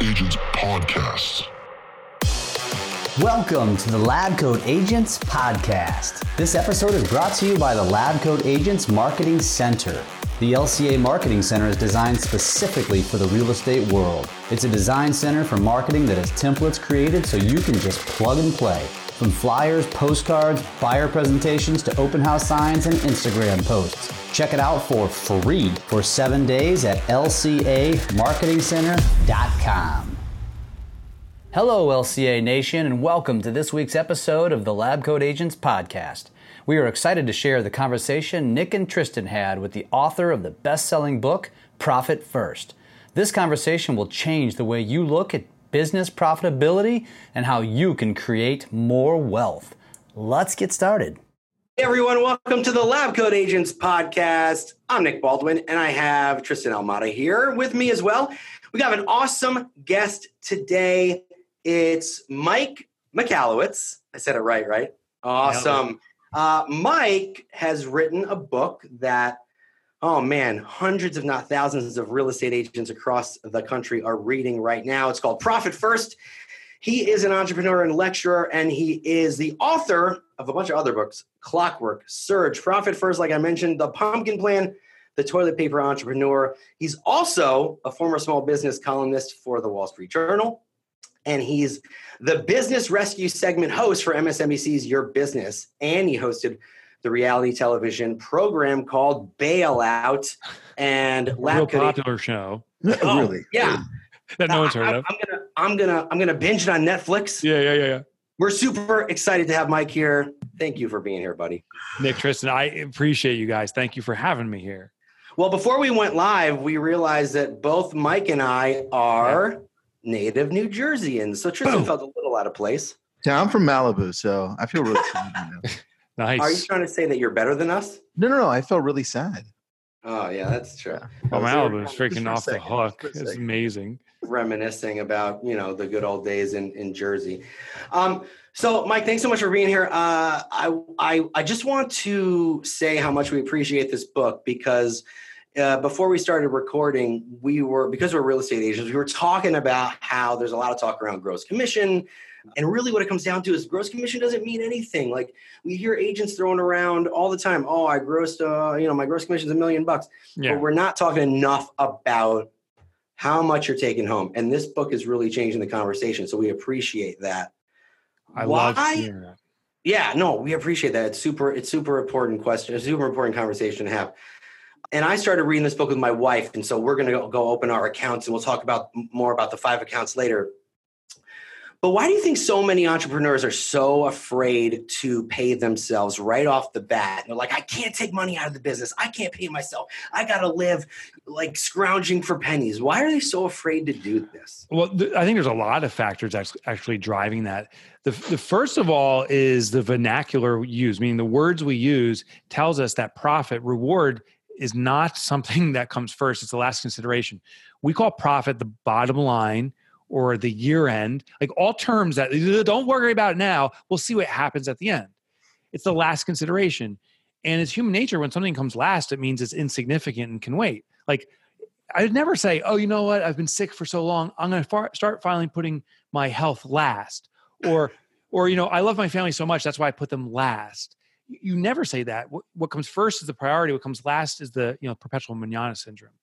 Agents Podcast. Welcome to the Lab Agents Podcast. This episode is brought to you by the Lab Agents Marketing Center. The LCA Marketing Center is designed specifically for the real estate world. It's a design center for marketing that has templates created so you can just plug and play. From flyers, postcards, buyer presentations to open house signs and Instagram posts. Check it out for free for seven days at lcamarketingcenter.com. Hello, LCA Nation, and welcome to this week's episode of the Lab Coat Agents Podcast. We are excited to share the conversation Nick and Tristan had with the author of the best selling book, Profit First. This conversation will change the way you look at business profitability and how you can create more wealth. Let's get started. Hey everyone, welcome to the Lab Coat Agents podcast. I'm Nick Baldwin and I have Tristan Almada here with me as well. We got an awesome guest today. It's Mike Michalowicz. I said it right, right? Awesome. Uh, Mike has written a book that, oh man, hundreds, if not thousands, of real estate agents across the country are reading right now. It's called Profit First. He is an entrepreneur and lecturer, and he is the author of a bunch of other books Clockwork, Surge, Profit First, like I mentioned, The Pumpkin Plan, The Toilet Paper Entrepreneur. He's also a former small business columnist for the Wall Street Journal, and he's the business rescue segment host for MSNBC's Your Business. And he hosted the reality television program called Bailout and Real popular show Oh, really? Yeah. that no one's I- heard I- of. I'm gonna, I'm gonna, I'm gonna binge it on Netflix. Yeah, yeah, yeah, yeah. We're super excited to have Mike here. Thank you for being here, buddy. Nick, Tristan, I appreciate you guys. Thank you for having me here. Well, before we went live, we realized that both Mike and I are native New Jerseyans. So Tristan Boom. felt a little out of place. Yeah, I'm from Malibu, so I feel really sad. right now. Nice. Are you trying to say that you're better than us? No, no, no. I felt really sad. Oh, yeah, that's true. oh, I was Malibu is freaking off the hook. just for a It's amazing. Reminiscing about you know the good old days in in Jersey. Um, so, Mike, thanks so much for being here. Uh, I I I just want to say how much we appreciate this book because uh, before we started recording, we were because we're real estate agents, we were talking about how there's a lot of talk around gross commission. And really, what it comes down to is gross commission doesn't mean anything. Like we hear agents throwing around all the time. Oh, I grossed, uh, you know, my gross commission is a million bucks. Yeah. But we're not talking enough about how much you're taking home. And this book is really changing the conversation. So we appreciate that. I love Why- hearing that. Yeah, no, we appreciate that. It's super, it's super important question, a super important conversation to have. And I started reading this book with my wife, and so we're going to go, open our accounts, and we'll talk about more about the five accounts later. But why do you think so many entrepreneurs are so afraid to pay themselves right off the bat? They're like, I can't take money out of the business. I can't pay myself. I got to live like scrounging for pennies. Why are they so afraid to do this? Well, th- I think there's a lot of factors actually driving that. The, the first of all is the vernacular we use, meaning the words we use tells us that profit reward is not something that comes first. It's the last consideration. We call profit the bottom line or the year end, like all terms that don't worry about it now. We'll see what happens at the end. It's the last consideration. And it's human nature when something comes last, it means it's insignificant and can wait. Like I'd never say, oh, you know what? I've been sick for so long. I'm going to far- start finally putting my health last. Or, or, you know, I love my family so much. That's why I put them last. You never say that. What, what comes first is the priority. What comes last is the, you know, perpetual manana syndrome.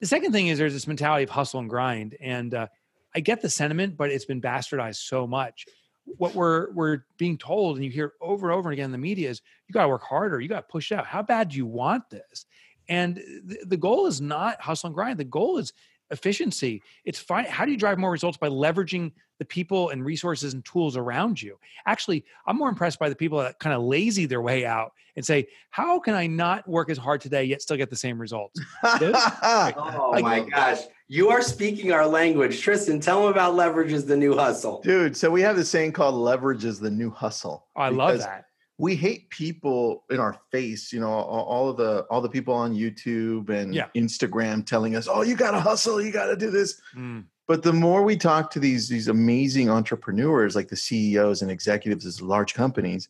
The second thing is there's this mentality of hustle and grind. And uh, I get the sentiment, but it's been bastardized so much. What we're we're being told, and you hear over and over again in the media, is you got to work harder. You got to push out. How bad do you want this? And the, the goal is not hustle and grind. The goal is efficiency. It's fine. How do you drive more results by leveraging the people and resources and tools around you? Actually, I'm more impressed by the people that kind of lazy their way out and say, "How can I not work as hard today yet still get the same results?" Oh Like- my gosh. You are speaking our language. Tristan, tell them about leverage is the new hustle. Dude, so we have this saying called leverage is the new hustle. I love that. We hate people in our face, you know, all, all of the all the people on YouTube and Yeah. Instagram telling us, "Oh, you got to hustle, you got to do this." Mm. But the more we talk to these these amazing entrepreneurs, like the CEOs and executives of large companies,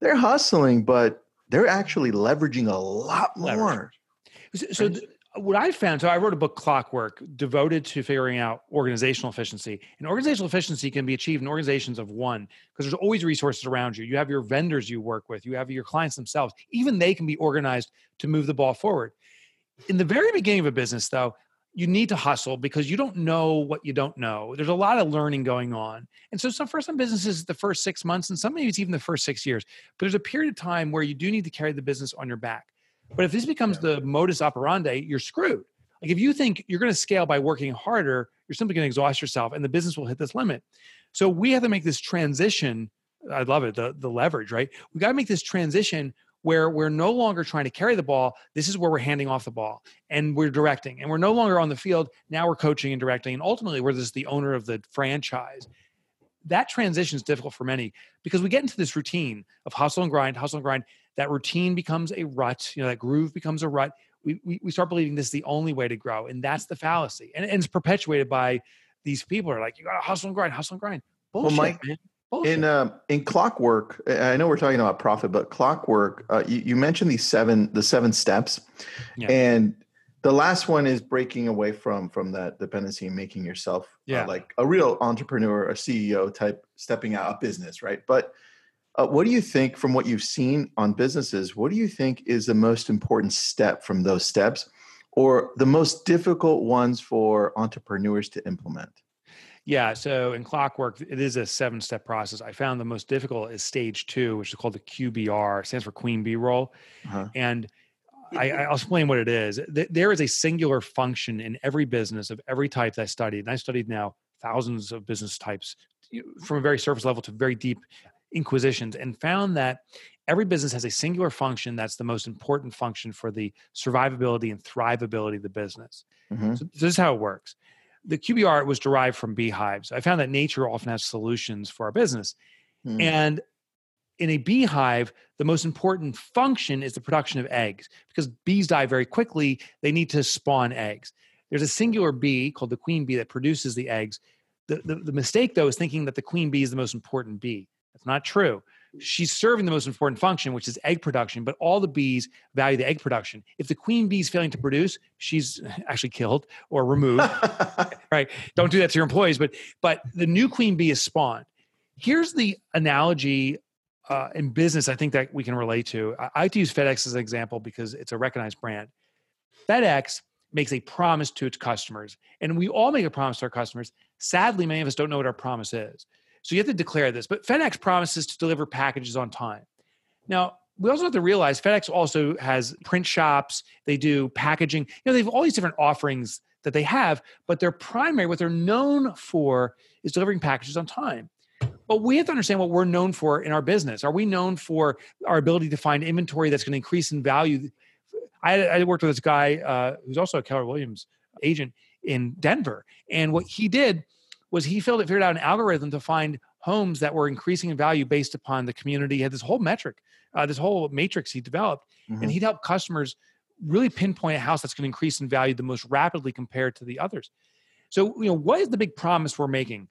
they're hustling, but they're actually leveraging a lot more. Leverage. So, th- what I found, so I wrote a book, Clockwork, devoted to figuring out organizational efficiency. And organizational efficiency can be achieved in organizations of one because there's always resources around you. You have your vendors you work with, you have your clients themselves. Even they can be organized to move the ball forward. In the very beginning of a business, though, you need to hustle because you don't know what you don't know. There's a lot of learning going on. And so some for some businesses, the first six months, and some maybe it's even the first six years. But there's a period of time where you do need to carry the business on your back. But if this becomes the modus operandi, you're screwed. Like if you think you're going to scale by working harder, you're simply going to exhaust yourself and the business will hit this limit. So we have to make this transition. I love it, the, the leverage, right? We got to make this transition where we're no longer trying to carry the ball. This is where we're handing off the ball and we're directing. And we're no longer on the field. Now we're coaching and directing. And ultimately, we're just the owner of the franchise. That transition is difficult for many because we get into this routine of hustle and grind, hustle and grind that routine becomes a rut you know that groove becomes a rut we, we, we start believing this is the only way to grow and that's the fallacy and, and it's perpetuated by these people are like you gotta hustle and grind hustle and grind Bullshit, well mike man. In uh, in clockwork, I know we're talking about profit, but clockwork, uh, you, you, mentioned these seven the seven steps, yeah. and the last one is breaking away from from that dependency and making yourself uh, yeah. uh, like a real entrepreneur, a CEO type, stepping out of business, right? But uh, what do you think, from what you've seen on businesses, what do you think is the most important step from those steps, or the most difficult ones for entrepreneurs to implement? Yeah, so in Clockwork, it is a seven step process. I found the most difficult is stage two, which is called the QBR, stands for Queen Bee role. Uh-huh. And I, will explain what it is. There is a singular function in every business of every type that I studied. And I studied now thousands of business types from a very surface level to very deep inquisitions and found that every business has a singular function that's the most important function for the survivability and thrivability of the business. Mm-hmm. So this is how it works. The QBR was derived from beehives. I found that nature often has solutions for our business. Mm-hmm. And in a beehive, the most important function is the production of eggs because bees die very quickly. They need to spawn eggs. There's a singular bee called the queen bee that produces the eggs. The, the, the mistake, though, is thinking that the queen bee is the most important bee. That's not true. She's serving the most important function, which is egg production, but all the bees value the egg production. If the queen bee is failing to produce, she's actually killed or removed. right? Don't do that to your employees, but but the new queen bee is spawned. Here's the analogy uh, in business I think that we can relate to. I, I like to use FedEx as an example because it's a recognized brand. FedEx makes a promise to its customers, and we all make a promise to our customers. Sadly, many of us don't know what our promise is. So you have to declare this. But FedEx promises to deliver packages on time. Now, we also have to realize FedEx also has print shops, they do packaging. You know, they have all these different offerings that they have, but their primary, what they're known for, is delivering packages on time. But we have to understand what we're known for in our business. Are we known for our ability to find inventory that's going to increase in value? I, I worked with this guy uh, who's also a Keller Williams agent in Denver, and what he did was he figured out an algorithm to find homes that were increasing in value based upon the community. He had this whole metric, uh, this whole matrix he developed, mm-hmm. and he'd help customers really pinpoint a house that's going to increase in value the most rapidly compared to the others. So, you know, what is the big promise we're making?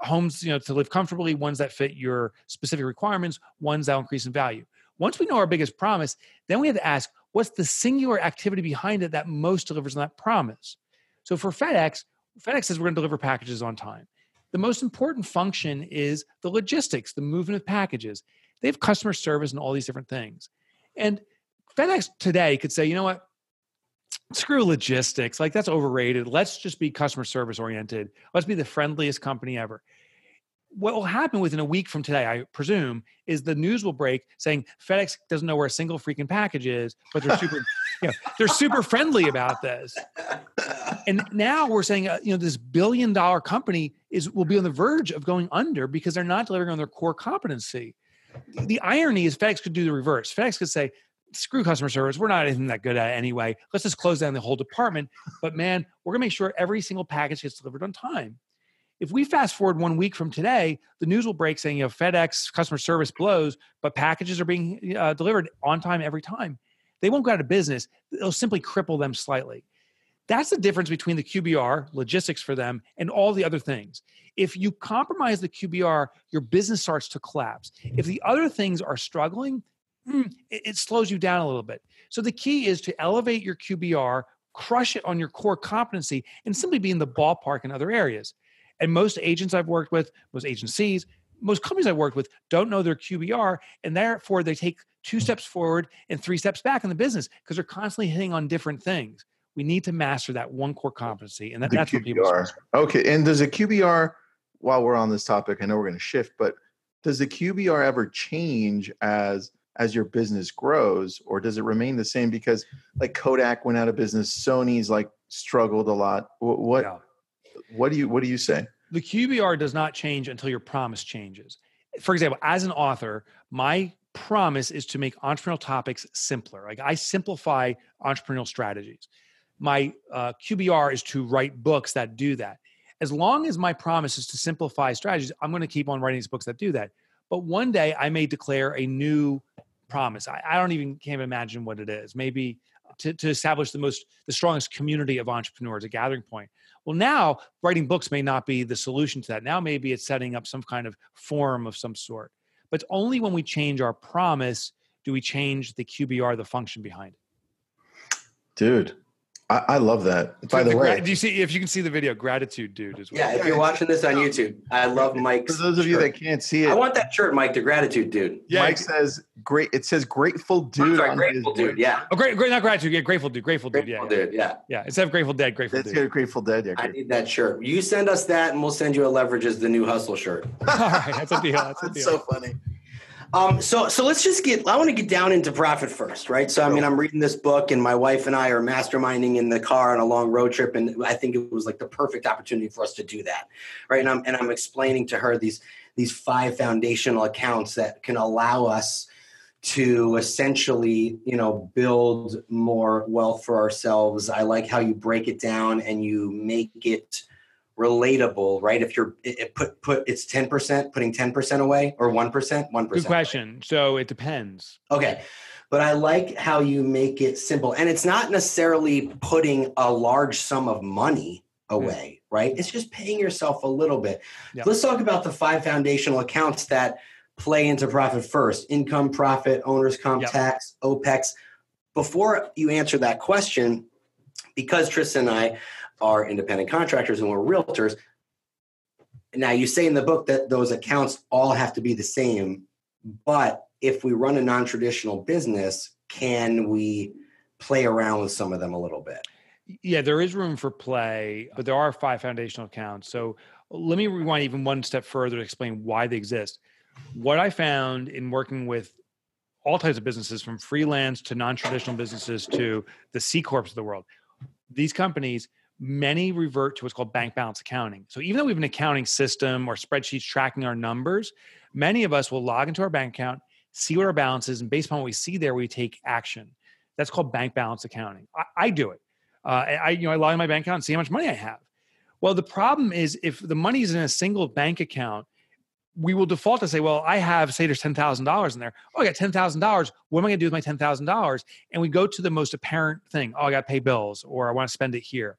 Homes, you know, to live comfortably, ones that fit your specific requirements, ones that will increase in value. Once we know our biggest promise, then we have to ask, what's the singular activity behind it that most delivers on that promise? So for FedEx, FedEx says we're going to deliver packages on time. The most important function is the logistics, the movement of packages. They have customer service and all these different things. And FedEx today could say, you know what? Screw logistics. Like that's overrated. Let's just be customer service oriented. Let's be the friendliest company ever what will happen within a week from today, I presume, is the news will break saying FedEx doesn't know where a single freaking package is, but they're super, you know, they're super friendly about this. And now we're saying, uh, you know, this billion dollar company is will be on the verge of going under because they're not delivering on their core competency. The irony is FedEx could do the reverse. FedEx could say, screw customer service. We're not anything that good at it anyway. Let's just close down the whole department. But man, we're gonna make sure every single package gets delivered on time. If we fast forward one week from today, the news will break saying, you know, FedEx customer service blows, but packages are being uh, delivered on time every time. They won't go out of business. It'll simply cripple them slightly. That's the difference between the QBR, logistics for them, and all the other things. If you compromise the QBR, your business starts to collapse. If the other things are struggling, hmm, it, it slows you down a little bit. So the key is to elevate your QBR crush it on your core competency and simply be in the ballpark in other areas. And most agents I've worked with, most agencies, most companies I've worked with don't know their QBR, and therefore they take two steps forward and three steps back in the business because they're constantly hitting on different things. We need to master that one core competency, and that, that's QBR. what people. Okay, and does a QBR? While we're on this topic, I know we're going to shift, but does the QBR ever change as as your business grows, or does it remain the same? Because like Kodak went out of business, Sony's like struggled a lot. What what, yeah. what do you what do you say? The QBR does not change until your promise changes. For example, as an author, my promise is to make entrepreneurial topics simpler. Like I simplify entrepreneurial strategies. My uh, QBR is to write books that do that. As long as my promise is to simplify strategies, I'm going to keep on writing these books that do that. But one day I may declare a new promise. I, I don't even can't imagine what it is. Maybe to, to establish the most the strongest community of entrepreneurs, a gathering point. Well, now writing books may not be the solution to that. Now maybe it's setting up some kind of forum of some sort. But only when we change our promise do we change the QBR, the function behind it. Dude, I, I love that. By the, the way, do you see if you can see the video? Gratitude, dude, as well. Yeah, if you're watching this on YouTube, I love Mike's. For those of shirt. you that can't see it, I want that shirt, Mike. The gratitude, dude. Yeah, Mike says great. It says grateful dude. Sorry, grateful dude. Yeah. Oh, great, great, not gratitude. Yeah, grateful dude. Grateful dude. Grateful yeah, dude. Yeah. Yeah. Instead of grateful dead, grateful That's dude. good. Grateful dead. Yeah. I need that shirt. You send us that, and we'll send you a leverage as the new hustle shirt. All right, that's a deal. That's, a That's deal. so funny. Um, so so let's just get. I want to get down into profit first, right? So I mean, I'm reading this book, and my wife and I are masterminding in the car on a long road trip, and I think it was like the perfect opportunity for us to do that, right? And I'm and I'm explaining to her these these five foundational accounts that can allow us to essentially, you know, build more wealth for ourselves. I like how you break it down and you make it relatable, right? If you're it put put it's ten percent, putting ten percent away or one percent, one percent. Good question. So it depends. Okay. But I like how you make it simple. And it's not necessarily putting a large sum of money hmm. away, right? It's just paying yourself a little bit. Yeah. Let's talk about the five foundational accounts that play into profit first income, profit, owner's comp Yep. tax, OPEX. Before you answer that question, because Tristan and I are independent contractors and we're realtors, now you say in the book that those accounts all have to be the same, but if we run a non-traditional business, can we play around with some of them a little bit? Yeah, there is room for play, but there are five foundational accounts. So let me rewind even one step further to explain why they exist. What I found in working with all types of businesses, from freelance to non-traditional businesses to the C corps of the world, these companies many revert to what's called bank balance accounting. So even though we have an accounting system or spreadsheets tracking our numbers, many of us will log into our bank account, see what our balance is, and based upon what we see there, we take action. That's called bank balance accounting. I, I do it. Uh, I you know I log in my bank account and see how much money I have. Well, the problem is if the money is in a single bank account, we will default to say, well, I have say there's ten thousand dollars in there. Oh, I got ten thousand dollars. What am I going to do with my ten thousand dollars? And we go to the most apparent thing. Oh, I got to pay bills, or I want to spend it here.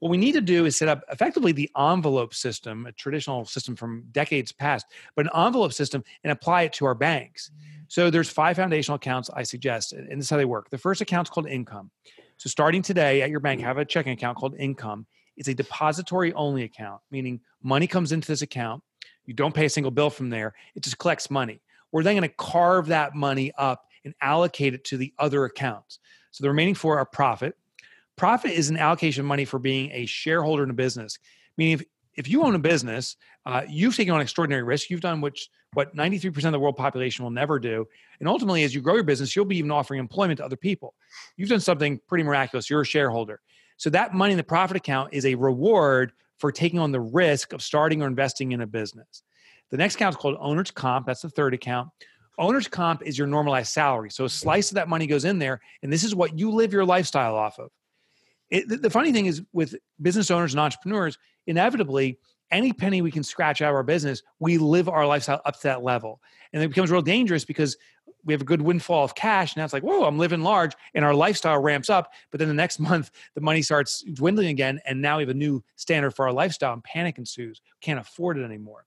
What we need to do is set up effectively the envelope system, a traditional system from decades past, but an envelope system and apply it to our banks. So there's five foundational accounts I suggest, and this is how they work. The first account's called income. So starting today at your bank, have a checking account called income. It's a depository only account, meaning money comes into this account. You don't pay a single bill from there. It just collects money. We're then going to carve that money up and allocate it to the other accounts. So the remaining four are profit. Profit is an allocation of money for being a shareholder in a business. Meaning, if, if you own a business, uh, you've taken on extraordinary risk. You've done which what 93% of the world population will never do. And ultimately, as you grow your business, you'll be even offering employment to other people. You've done something pretty miraculous. You're a shareholder. So that money in the profit account is a reward for taking on the risk of starting or investing in a business. The next account is called owner's comp. That's the third account. Owner's comp is your normalized salary. So a slice of that money goes in there, and this is what you live your lifestyle off of. It, the, the funny thing is, with business owners and entrepreneurs, inevitably, any penny we can scratch out of our business, we live our lifestyle up to that level. And it becomes real dangerous because we have a good windfall of cash. Now it's like, whoa, I'm living large, and our lifestyle ramps up. But then the next month, the money starts dwindling again, and now we have a new standard for our lifestyle, and panic ensues. We can't afford it anymore.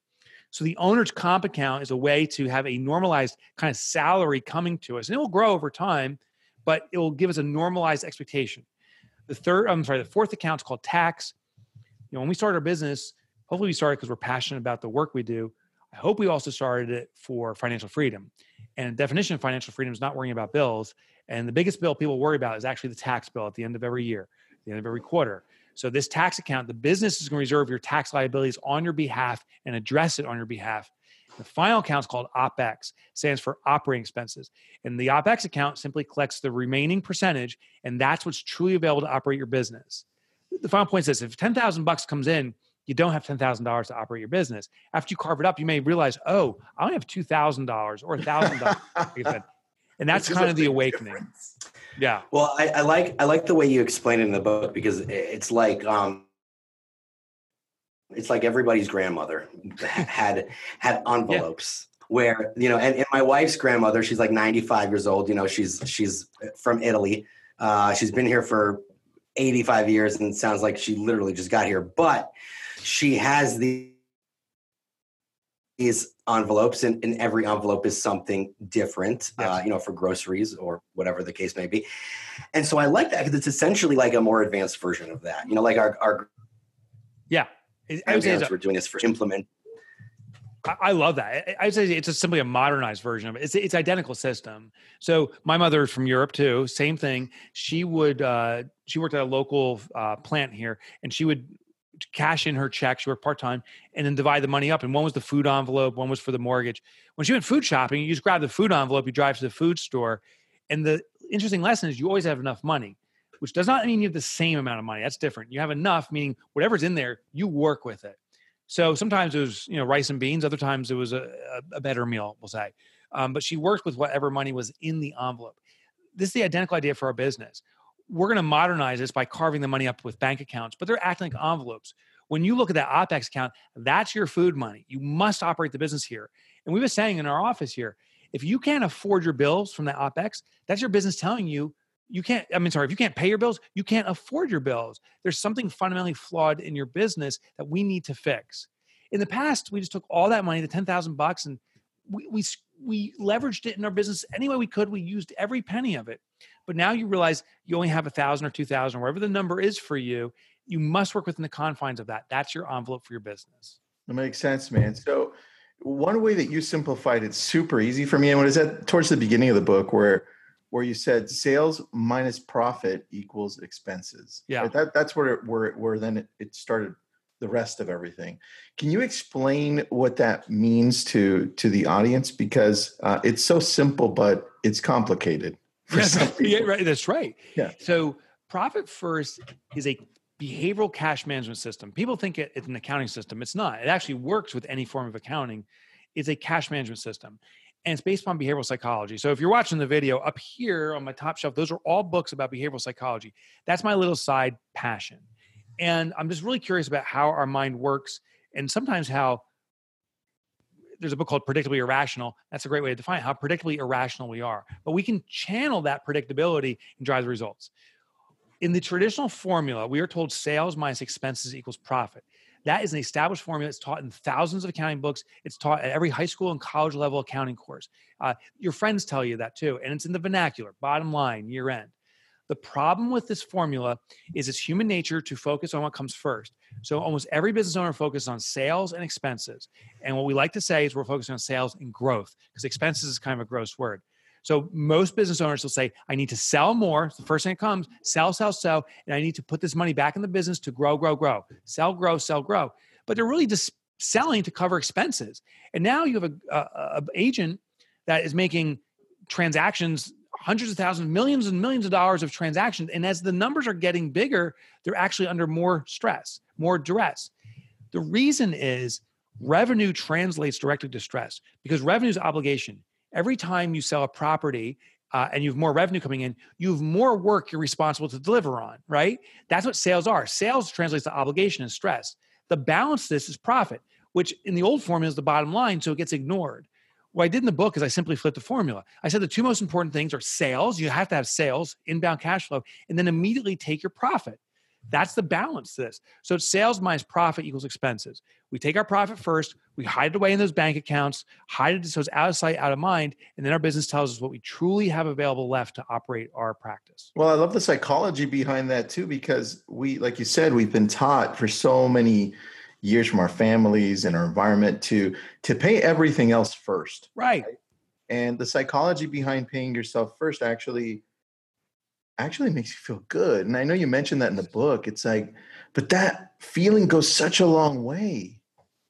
So the owner's comp account is a way to have a normalized kind of salary coming to us, and it will grow over time, but it will give us a normalized expectation. The third, I'm sorry, the fourth account is called tax. You know, when we started our business, hopefully we started because we're passionate about the work we do. I hope we also started it for financial freedom. And definition of financial freedom is not worrying about bills. And the biggest bill people worry about is actually the tax bill at the end of every year, the end of every quarter. So this tax account, the business is going to reserve your tax liabilities on your behalf and address it on your behalf. The final account is called OPEX, stands for operating expenses. And the OPEX account simply collects the remaining percentage, and that's what's truly available to operate your business. The final point is this if 10,000 bucks comes in, you don't have $10,000 to operate your business. After you carve it up, you may realize, oh, I only have $2,000 or $1,000. and that's kind of the awakening. Difference. Yeah. Well, I, I, like I like the way you explain it in the book because it's like um, it's like everybody's grandmother had had envelopes yeah. where you know, and, and my wife's grandmother, she's like 95 years old. You know, she's she's from Italy. Uh, she's been here for 85 years, and it sounds like she literally just got here. But she has the these envelopes and, and every envelope is something different yes. uh, you know for groceries or whatever the case may be and so i like that because it's essentially like a more advanced version of that you know like our, our yeah I would say we're doing this for implement I love that. I would say it's just simply a modernized version of it. It's it's identical system. So my mother's from Europe too. Same thing. She would uh, she worked at a local uh, plant here, and she would cash in her check. She worked part time and then divide the money up. And one was the food envelope, one was for the mortgage. When she went food shopping, you just grab the food envelope, you drive to the food store. And the interesting lesson is you always have enough money, which does not mean you have the same amount of money. That's different. You have enough, meaning whatever's in there, you work with it. So sometimes it was, you know, rice and beans. Other times it was a, a better meal, we'll say. Um, but she worked with whatever money was in the envelope. This is the identical idea for our business we're going to modernize this by carving the money up with bank accounts, but they're acting like envelopes. When you look at that OPEX account, that's your food money. You must operate the business here. And we were saying in our office here, if you can't afford your bills from that OPEX, that's your business telling you you can't, I mean, sorry, if you can't pay your bills, you can't afford your bills. There's something fundamentally flawed in your business that we need to fix. In the past, we just took all that money, the 10,000 bucks, and we, we, we leveraged it in our business any way we could. We used every penny of it. But now you realize you only have a thousand or two thousand, wherever the number is for you. You must work within the confines of that. That's your envelope for your business. That makes sense, man. So one way that you simplified it super easy for me, and what is that towards the beginning of the book where where you said sales minus profit equals expenses. Yeah, right? that that's where it, where where then it, it started the rest of everything. Can you explain what that means to to the audience because uh, it's so simple but it's complicated? yeah, right. That's right. Yeah. So Profit First is a behavioral cash management system. People think it, it's an accounting system. It's not. It actually works with any form of accounting. It's a cash management system. And it's based on behavioral psychology. So if you're watching the video up here on my top shelf, those are all books about behavioral psychology. That's my little side passion. And I'm just really curious about how our mind works and sometimes how there's a book called Predictably Irrational. That's a great way to define how predictably irrational we are. But we can channel that predictability and drive the results. In the traditional formula, we are told sales minus expenses equals profit. That is an established formula. It's taught in thousands of accounting books. It's taught at every high school and college level accounting course. Uh, your friends tell you that too. And it's in the vernacular, bottom line, year end. The problem with this formula is it's human nature to focus on what comes first. So almost every business owner focuses on sales and expenses. And what we like to say is we're focusing on sales and growth because expenses is kind of a gross word. So most business owners will say, I need to sell more. The first thing that comes, sell, sell, sell. And I need to put this money back in the business to grow, grow, grow. Sell, grow, sell, grow. But they're really just selling to cover expenses. And now you have a, a agent that is making transactions hundreds of thousands, millions and millions of dollars of transactions. And as the numbers are getting bigger, they're actually under more stress, more duress. The reason is revenue translates directly to stress because revenue is obligation. Every time you sell a property uh, and you have more revenue coming in, you have more work you're responsible to deliver on, right? That's what sales are. Sales translates to obligation and stress. The balance this is profit, which in the old form is the bottom line, so it gets ignored. What I did in the book is I simply flipped the formula. I said the two most important things are sales. You have to have sales, inbound cash flow, and then immediately take your profit. That's the balance to this. So sales minus profit equals expenses. We take our profit first, we hide it away in those bank accounts, hide it so it's out of sight, out of mind, and then our business tells us what we truly have available left to operate our practice. Well, I love the psychology behind that too, because we, like you said, we've been taught for so many years from our families and our environment to to pay everything else first. Right. right? And the psychology behind paying yourself first actually actually makes you feel good. And I know you mentioned that in the book. It's like, but that feeling goes such a long way,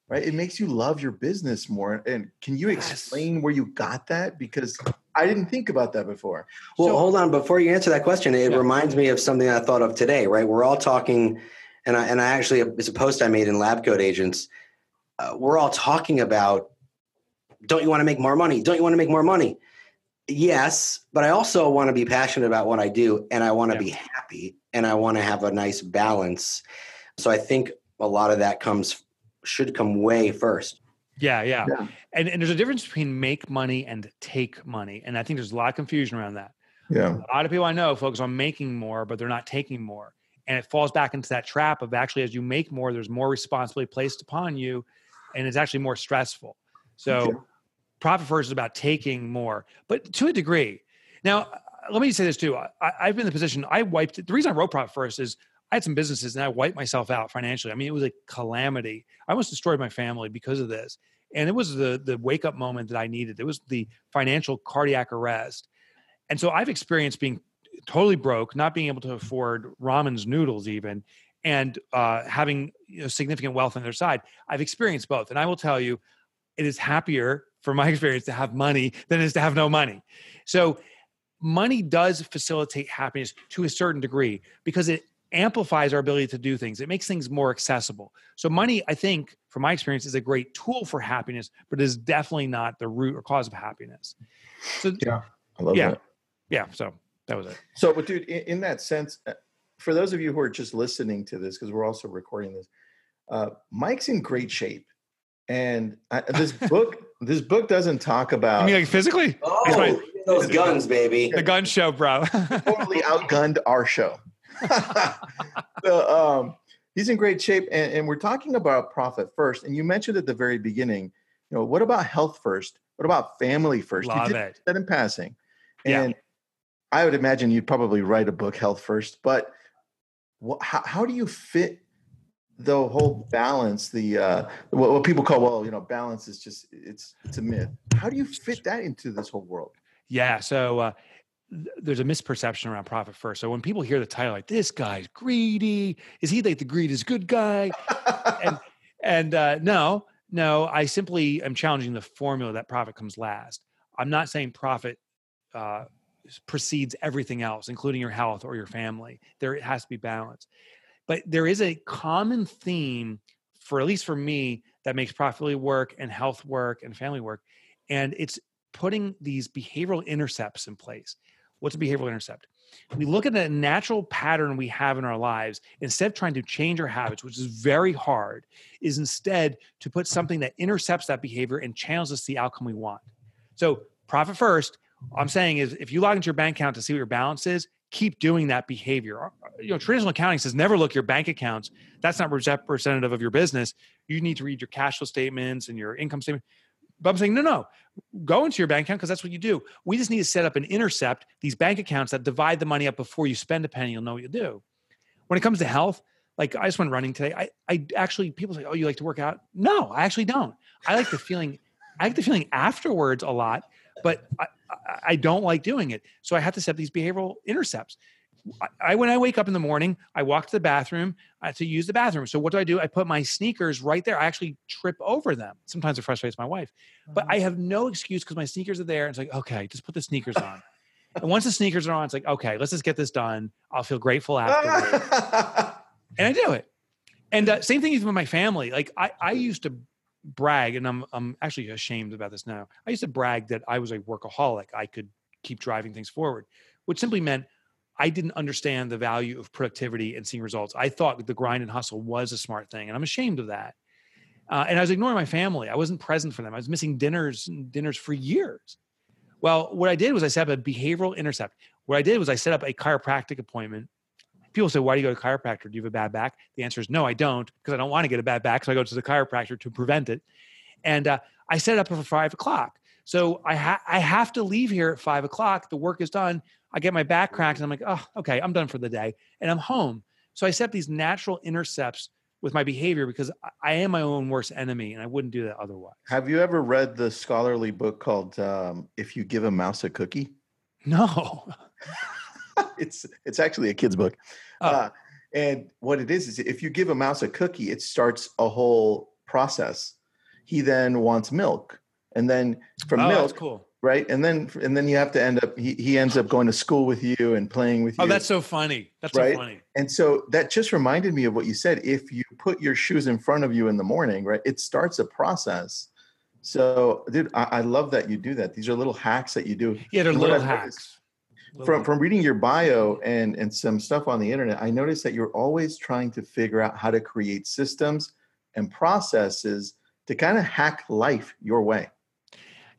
right? It makes you love your business more. And can you explain yes. where you got that? Because I didn't think about that before. Well, so, hold on. Before you answer that question, it yeah. reminds me of something I thought of today, right? We're all talking, and I, and I actually, it's a post I made in Lab Coat Agents. Uh, we're all talking about, don't you want to make more money? Don't you want to make more money? yes, but I also want to be passionate about what I do and I want to yeah. be happy and I want to have a nice balance. So I think a lot of that comes should come way first. Yeah, yeah. yeah. And and there's a difference between make money and take money. And I think there's a lot of confusion around that. Yeah. A lot of people I know focus on making more, but they're not taking more. And it falls back into that trap of actually as you make more, there's more responsibility placed upon you and it's actually more stressful. So profit first is about taking more, but to a degree. Now, uh, let me say this too. I, have been in the position I wiped. The reason I wrote profit first is I had some businesses and I wiped myself out financially. I mean, it was a calamity. I almost destroyed my family because of this, and it was the the wake up moment that I needed. It was the financial cardiac arrest, and so I've experienced being totally broke, not being able to afford ramen's noodles even, and uh, having you know, significant wealth on their side. I've experienced both, and I will tell you, it is happier from my experience, to have money than it is to have no money. So, money does facilitate happiness to a certain degree because it amplifies our ability to do things. It makes things more accessible. So, money, I think, from my experience, is a great tool for happiness, but is definitely not the root or cause of happiness. So, yeah, I love yeah, that. Yeah, so that was it. So, but dude, in, in that sense, uh, for those of you who are just listening to this, because we're also recording this, uh, Mike's in great shape. And I, this book, this book doesn't talk about. I mean, like physically? Oh, those guns, baby. The gun show, bro. totally outgunned our show. so, um, he's in great shape, and, and we're talking about profit first. And you mentioned at the very beginning, you know, what about health first? What about family first? Love you did it. that in passing, and yeah. I would imagine you'd probably write a book, Health First. But what, how, how do you fit the whole balance the uh what, what, people call well you know balance is just it's it's a myth. How do you fit that into this whole world? Yeah so uh there's a misperception around profit first. So when people hear the title like this guy's greedy. Is he like the greed is good guy? And and uh no no i simply am challenging the formula that profit comes last. I'm not saying profit uh precedes everything else including your health or your family. There it has to be balance but there is a common theme for at least for me that makes profitability work and health work and family work and it's putting these behavioral intercepts in place. What's a behavioral intercept? We look at a natural pattern we have in our lives instead of trying to change our habits which is very hard is instead to put something that intercepts that behavior and channels us the outcome we want. So profit first i'm saying is if you log into your bank account to see what your balance is keep doing that behavior. Uh, you know, traditional accounting says never look your bank accounts. That's not representative of your business. You need to read your cash flow statements and your income statement. But I'm saying, no, no, go into your bank account because that's what you do. We just need to set up and intercept these bank accounts that divide the money up before you spend a penny. You'll know what you do. When it comes to health, like I just went running today. I, I actually people say, oh, you like to work out? No, I actually don't. I like the feeling. I like the feeling afterwards a lot, but I, I don't like doing it. So I have to set these behavioral intercepts. I, when I wake up in the morning, I walk to the bathroom uh, to use the bathroom. So what do I do? I put my sneakers right there. I actually trip over them. Sometimes it frustrates my wife, but I have no excuse because my sneakers are there. It's like, okay, just put the sneakers on. and once the sneakers are on, it's like, okay, let's just get this done. I'll feel grateful after. and I do it. And uh, same thing even with my family. Like I, I used to brag, and I'm I'm actually ashamed about this now. I used to brag that I was a workaholic. I could keep driving things forward, which simply meant I didn't understand the value of productivity and seeing results. I thought the grind and hustle was a smart thing, and I'm ashamed of that. Uh, and I was ignoring my family. I wasn't present for them. I was missing dinners dinners for years. Well, what I did was I set up a behavioral intercept. What I did was I set up a chiropractic appointment people say, why do you go to chiropractor? Do you have a bad back? The answer is no, I don't, because I don't want to get a bad back. So I go to the chiropractor to prevent it. And uh, I set it up for five o'clock. So I, ha- I have to leave here at five o'clock. The work is done. I get my back cracked and I'm like, oh, okay, I'm done for the day. And I'm home. So I set these natural intercepts with my behavior because I am my own worst enemy and I wouldn't do that otherwise. Have you ever read the scholarly book called um, If You Give a Mouse a Cookie? No. it's it's actually a kid's book. Oh. Uh, and what it is is if you give a mouse a cookie, it starts a whole process. He then wants milk. And then from oh, milk, cool right and then and then you have to end up he, he ends up going to school with you and playing with oh, you oh that's so funny that's right? so funny and so that just reminded me of what you said if you put your shoes in front of you in the morning right it starts a process so dude i, I love that you do that these are little hacks that you do yeah they're little hacks from from reading your bio and and some stuff on the internet i noticed that you're always trying to figure out how to create systems and processes to kind of hack life your way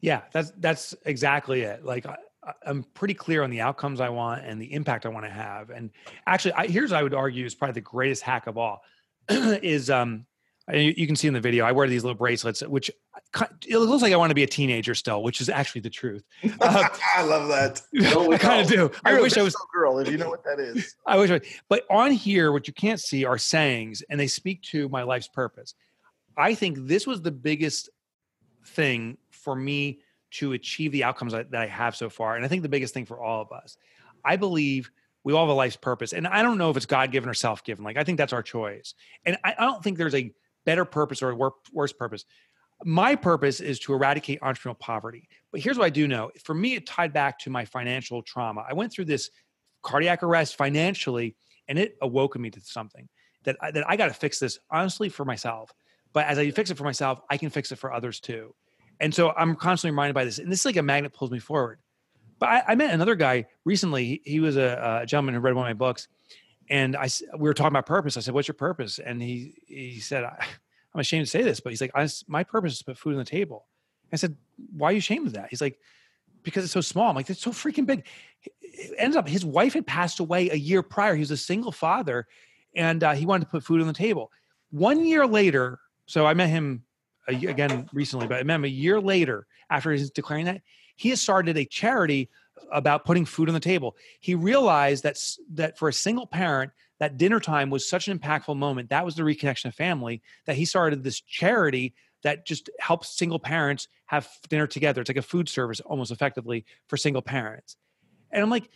yeah, that's that's exactly it. Like I, am pretty clear on the outcomes I want and the impact I want to have. And actually, I, here's I would argue is probably the greatest hack of all is um you, can see in the video I wear these little bracelets, which it looks like I want to be a teenager still, which is actually the truth. Uh, I love that. I kind of do. You're I wish I was a girl if you know what that is. I wish, I, but on here, what you can't see are sayings, and they speak to my life's purpose. I think this was the biggest thing for me to achieve the outcomes that I have so far. And I think the biggest thing for all of us, I believe we all have a life's purpose. And I don't know if it's God given or self given. Like, I think that's our choice. And I, I, don't think there's a better purpose or a worse purpose. My purpose is to eradicate entrepreneurial poverty. But here's what I do know for me, it tied back to my financial trauma. I went through this cardiac arrest financially, and it awoke me to something that I, that I got to fix this honestly for myself. But as I fix it for myself, I can fix it for others too. And so I'm constantly reminded by this. And this is like a magnet pulls me forward. But I, I met another guy recently. He, he was a, a, gentleman who read one of my books. And I, we were talking about purpose. I said, What's your purpose? And he, he said, I'm ashamed to say this, but he's like, My purpose is to put food on the table. I said, Why are you ashamed of that? He's like, Because it's so small. I'm like, It's so freaking big. It ends up, his wife had passed away a year prior. He was a single father and uh, he wanted to put food on the table. One year later, so I met him again recently, but I met him a year later after he's declaring that, he has started a charity about putting food on the table. He realized that that for a single parent, that dinner time was such an impactful moment. That was the reconnection of family that he started this charity that just helps single parents have dinner together. It's like a food service almost effectively for single parents. And I'm like,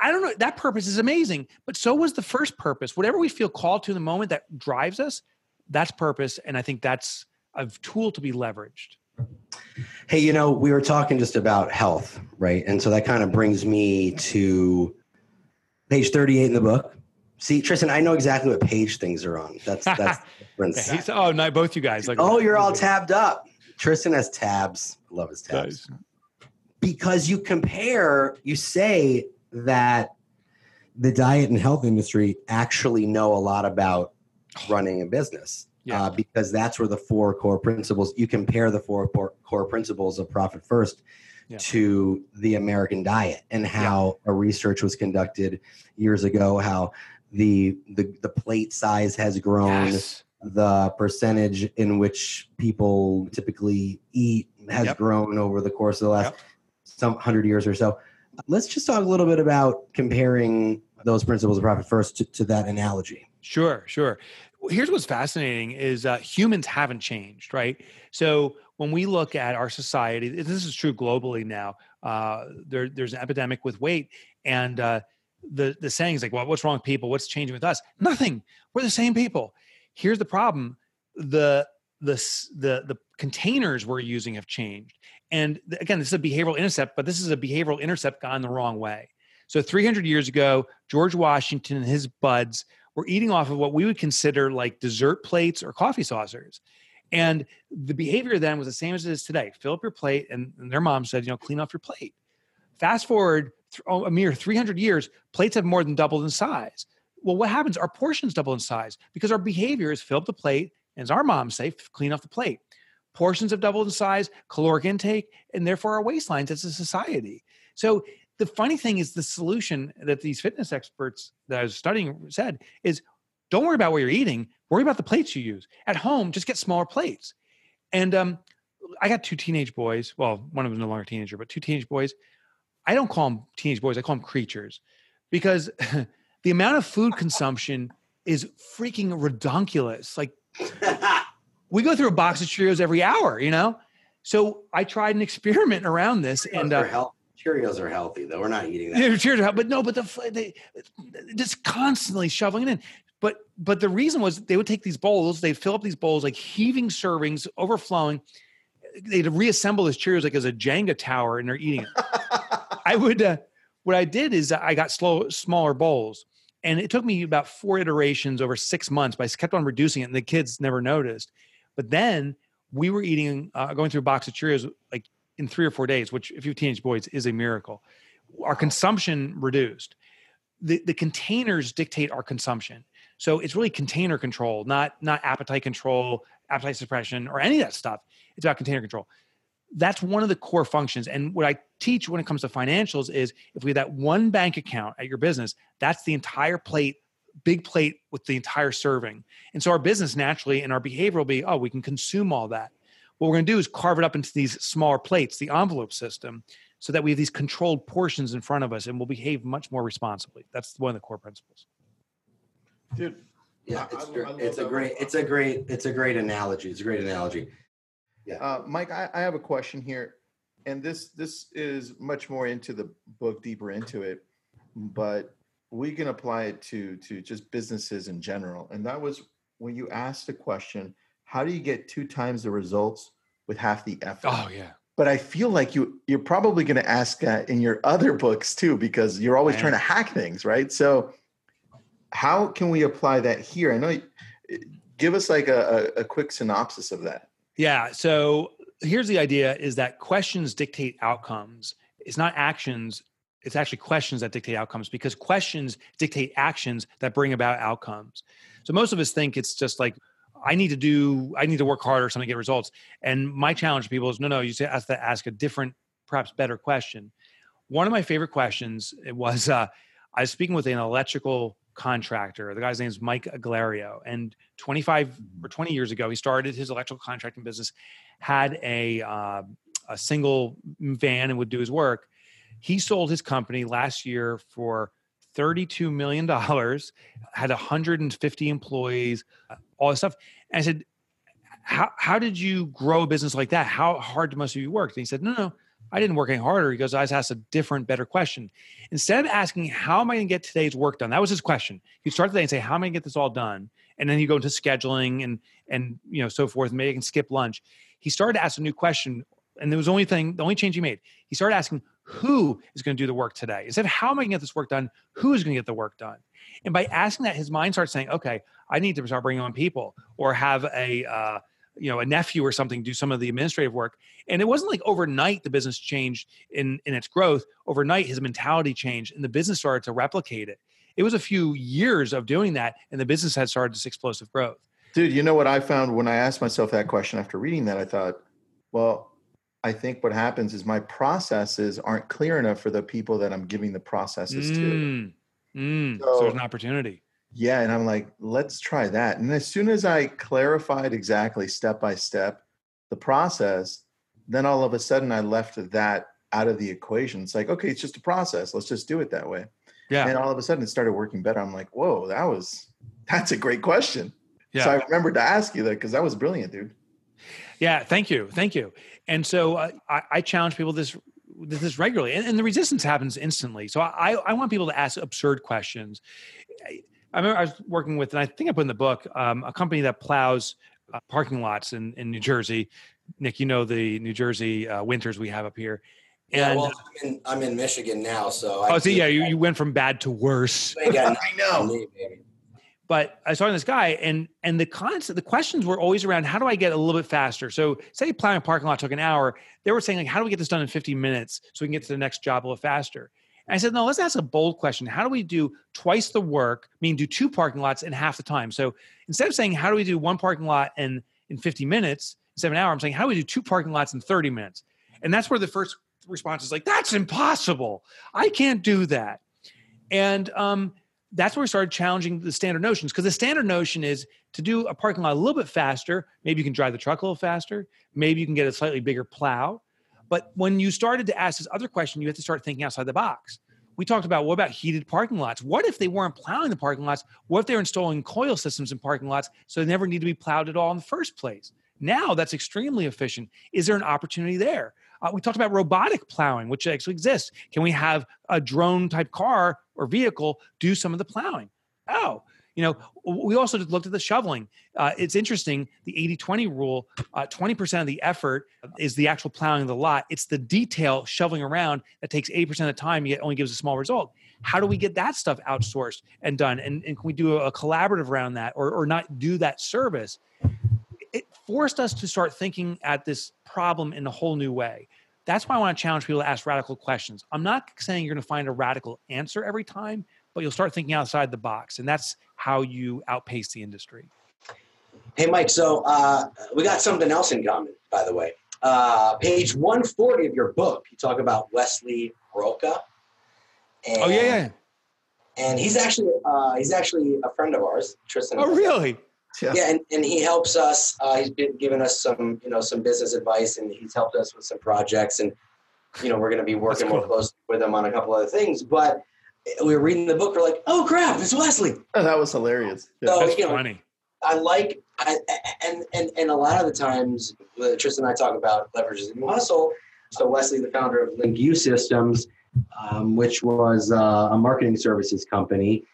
I don't know, that purpose is amazing, but so was the first purpose. Whatever we feel called to in the moment that drives us, that's purpose and i think that's a tool to be leveraged hey you know we were talking just about health right? And so that kind of brings me to page 38 in the book. See tristan i know exactly what page things are on. That's that's yeah, oh no both you guys like oh you're all tabbed up. Tristan has tabs. I love his tabs. Nice. because you compare you say that the diet and health industry actually know a lot about running a business. Yeah. Uh, because that's where the four core principles you compare the four core principles of profit first yeah. to the American diet and how yeah. a research was conducted years ago how the the, the plate size has grown yes. the percentage in which people typically eat has yep. grown over the course of the last yep. some hundred years or so let's just talk a little bit about comparing those principles of profit first to, to that analogy Sure, sure. Here's what's fascinating is uh, humans haven't changed, right? So when we look at our society, this is true globally now. Uh, there, there's an epidemic with weight, and uh, the the saying is like, "Well, what's wrong with people? What's changing with us? Nothing. We're the same people." Here's the problem: the the the the containers we're using have changed, and again, this is a behavioral intercept, but this is a behavioral intercept gone the wrong way. So 300 years ago, George Washington and his buds were eating off of what we would consider like dessert plates or coffee saucers. And the behavior then was the same as it is today. Fill up your plate, and, and their mom said, you know, clean off your plate. Fast forward th- oh, a mere 300 years, plates have more than doubled in size. Well, what happens? Our portions double in size because our behavior is fill up the plate, as our moms say, clean off the plate. Portions have doubled in size, caloric intake, and therefore our waistlines as a society. So the funny thing is the solution that these fitness experts that I was studying said is don't worry about what you're eating, worry about the plates you use. At home, just get smaller plates. And um, I got two teenage boys. Well, one of them is no longer a teenager, but two teenage boys. I don't call them teenage boys, I call them creatures because the amount of food consumption is freaking redonkulous. Like we go through a box of Cheerios every hour, you know? So I tried an experiment around this and uh. Cheerios are healthy, though. We're not eating that. yeah, Cheerios are, but no, but the they just constantly shoveling it in. But but the reason was they would take these bowls, they'd fill up these bowls like heaving servings, overflowing. They'd reassemble this Cheerios like as a Jenga tower, and they're eating it. I would. Uh, what I did is I got slow, smaller bowls, and it took me about four iterations over six months. But I kept on reducing it, and the kids never noticed. But then we were eating, uh, going through a box of Cheerios like in three or four days, which if you have teenage boys is a miracle. Our consumption reduced. The the containers dictate our consumption. So it's really container control, not not appetite control, appetite suppression, or any of that stuff. It's about container control that's one of the core functions. And what I teach when it comes to financials is if we have that one bank account at your business, that's the entire plate, big plate with the entire serving. And so our business naturally and our behavior will be, oh, we can consume all that. What we're going to do is carve it up into these smaller plates, the envelope system, so that we have these controlled portions in front of us and we'll behave much more responsibly. That's one of the core principles. Dude, Yeah, it's, I- I love it's a great, one. it's a great, it's a great analogy. It's a great analogy. Uh, Mike, I, I have a question here, and this this is much more into the book, deeper into it, but we can apply it to to just businesses in general. And that was when you asked the question, how do you get two times the results with half the effort? Oh yeah. But I feel like you you're probably going to ask that in your other books too, because you're always trying to hack things, right? So, how can we apply that here? I know. Eh, give us like a, a quick synopsis of that. Yeah. So here's the idea is that questions dictate outcomes. It's not actions. It's actually questions that dictate outcomes because questions dictate actions that bring about outcomes. So most of us think it's just like, I need to do, I need to work harder something to get results. And my challenge to people is no, no, you have to ask a different, perhaps better question. One of my favorite questions it was uh, I was speaking with an electrical contractor. The guy's name is Mike Aglario. And 25 or 20 years ago, he started his electrical contracting business, had a, uh, a single van and would do his work. He sold his company last year for $32 million, had 150 employees, uh, all this stuff. And I said, how, how did you grow a business like that? How hard must you work? And he said, no, no, I didn't work any harder. He goes, I just asked a different, better question. Instead of asking, how am I going to get today's work done? That was his question. He'd start day and say, how am I going to get this all done? And then you go into scheduling and, and, you know, so forth, maybe I can skip lunch. He started to ask a new question. And there was the only thing, the only change he made, he started asking, who is going to do the work today? Instead of how am I going to get this work done? Who is going to get the work done? And by asking that, his mind starts saying, okay, I need to start bringing on people or have a, uh, you know, a nephew or something do some of the administrative work. And it wasn't like overnight the business changed in, in its growth. Overnight, his mentality changed and the business started to replicate it. It was a few years of doing that, and the business had started this explosive growth. Dude, you know what I found when I asked myself that question after reading that? I thought, well, I think what happens is my processes aren't clear enough for the people that I'm giving the processes to. Mm, mm. so, So- there's an opportunity. Yeah. And I'm like, let's try that. And as soon as I clarified exactly step by step the process, then all of a sudden I left that out of the equation. It's like, okay, it's just a process. Let's just do it that way. Yeah. And all of a sudden it started working better. I'm like, whoa, that was, that's a great question. yeah. So I remembered to ask you that because that was brilliant, dude. Yeah, thank you, thank you. And so uh, I, I challenge people this this regularly, and, and the resistance happens instantly. So I I want people to ask absurd questions. I, I remember I was working with, and I think I put in the book, um, a company that plows uh, parking lots in in New Jersey. Nick, you know the New Jersey uh, winters we have up here. Yeah, well, I'm in, I'm in Michigan now, so. oh, so yeah, you, you went from bad to worse. I I know. But I was talking to this guy, and and the concept, the questions were always around how do I get a little bit faster. So, say plowing a parking lot took an hour, they were saying like, how do we get this done in 50 minutes so we can get to the next job a little faster? And I said, no, let's ask a bold question. How do we do twice the work, meaning do two parking lots in half the time? So instead of saying how do we do one parking lot in in 50 minutes an hour, I'm saying how do we do two parking lots in 30 minutes? And that's where the first response is like, "That's impossible. I can't do that." And um, that's where we started challenging the standard notions because the standard notion is to do a parking lot a little bit faster. Maybe you can drive the truck a little faster. Maybe you can get a slightly bigger plow. But when you started to ask this other question, you have to start thinking outside the box. We talked about what about heated parking lots? What if they weren't plowing the parking lots? What if they're installing coil systems in parking lots so they never need to be plowed at all in the first place? Now that's extremely efficient. Is there an opportunity there? Uh, we talked about robotic plowing, which actually exists. Can we have a drone type car or vehicle do some of the plowing? Oh, you know, we also looked at the shoveling. Uh, it's interesting. The 80 20 rule uh, 20% of the effort is the actual plowing of the lot. It's the detail shoveling around that takes 80% of the time, yet only gives a small result. How do we get that stuff outsourced and done? And, and can we do a collaborative around that or, or not do that service? It forced us to start thinking at this problem in a whole new way. That's why I want to challenge people to ask radical questions. I'm not saying you're going to find a radical answer every time, but you'll start thinking outside the box. And that's how you outpace the industry. Hey, Mike. So uh, we got something else in common, by the way. Uh, page 140 of your book, you talk about Wesley Roca. And, oh, yeah, yeah. And he's actually uh, he's actually a friend of ours, Tristan. Oh, really? Yeah, yeah and, and he helps us. Uh, he's been giving us some, you know, some business advice, and he's helped us with some projects, and you know, we're going to be working cool. more closely with him on a couple other things. But we were reading the book, we're like, oh crap, it's Wesley. Oh, that was hilarious. Yeah. So, That's you know, funny. I like, I, and and and a lot of the times, uh, Tristan and I talk about leverages and muscle. So Wesley, the founder of Link U Systems, um, which was uh, a marketing services company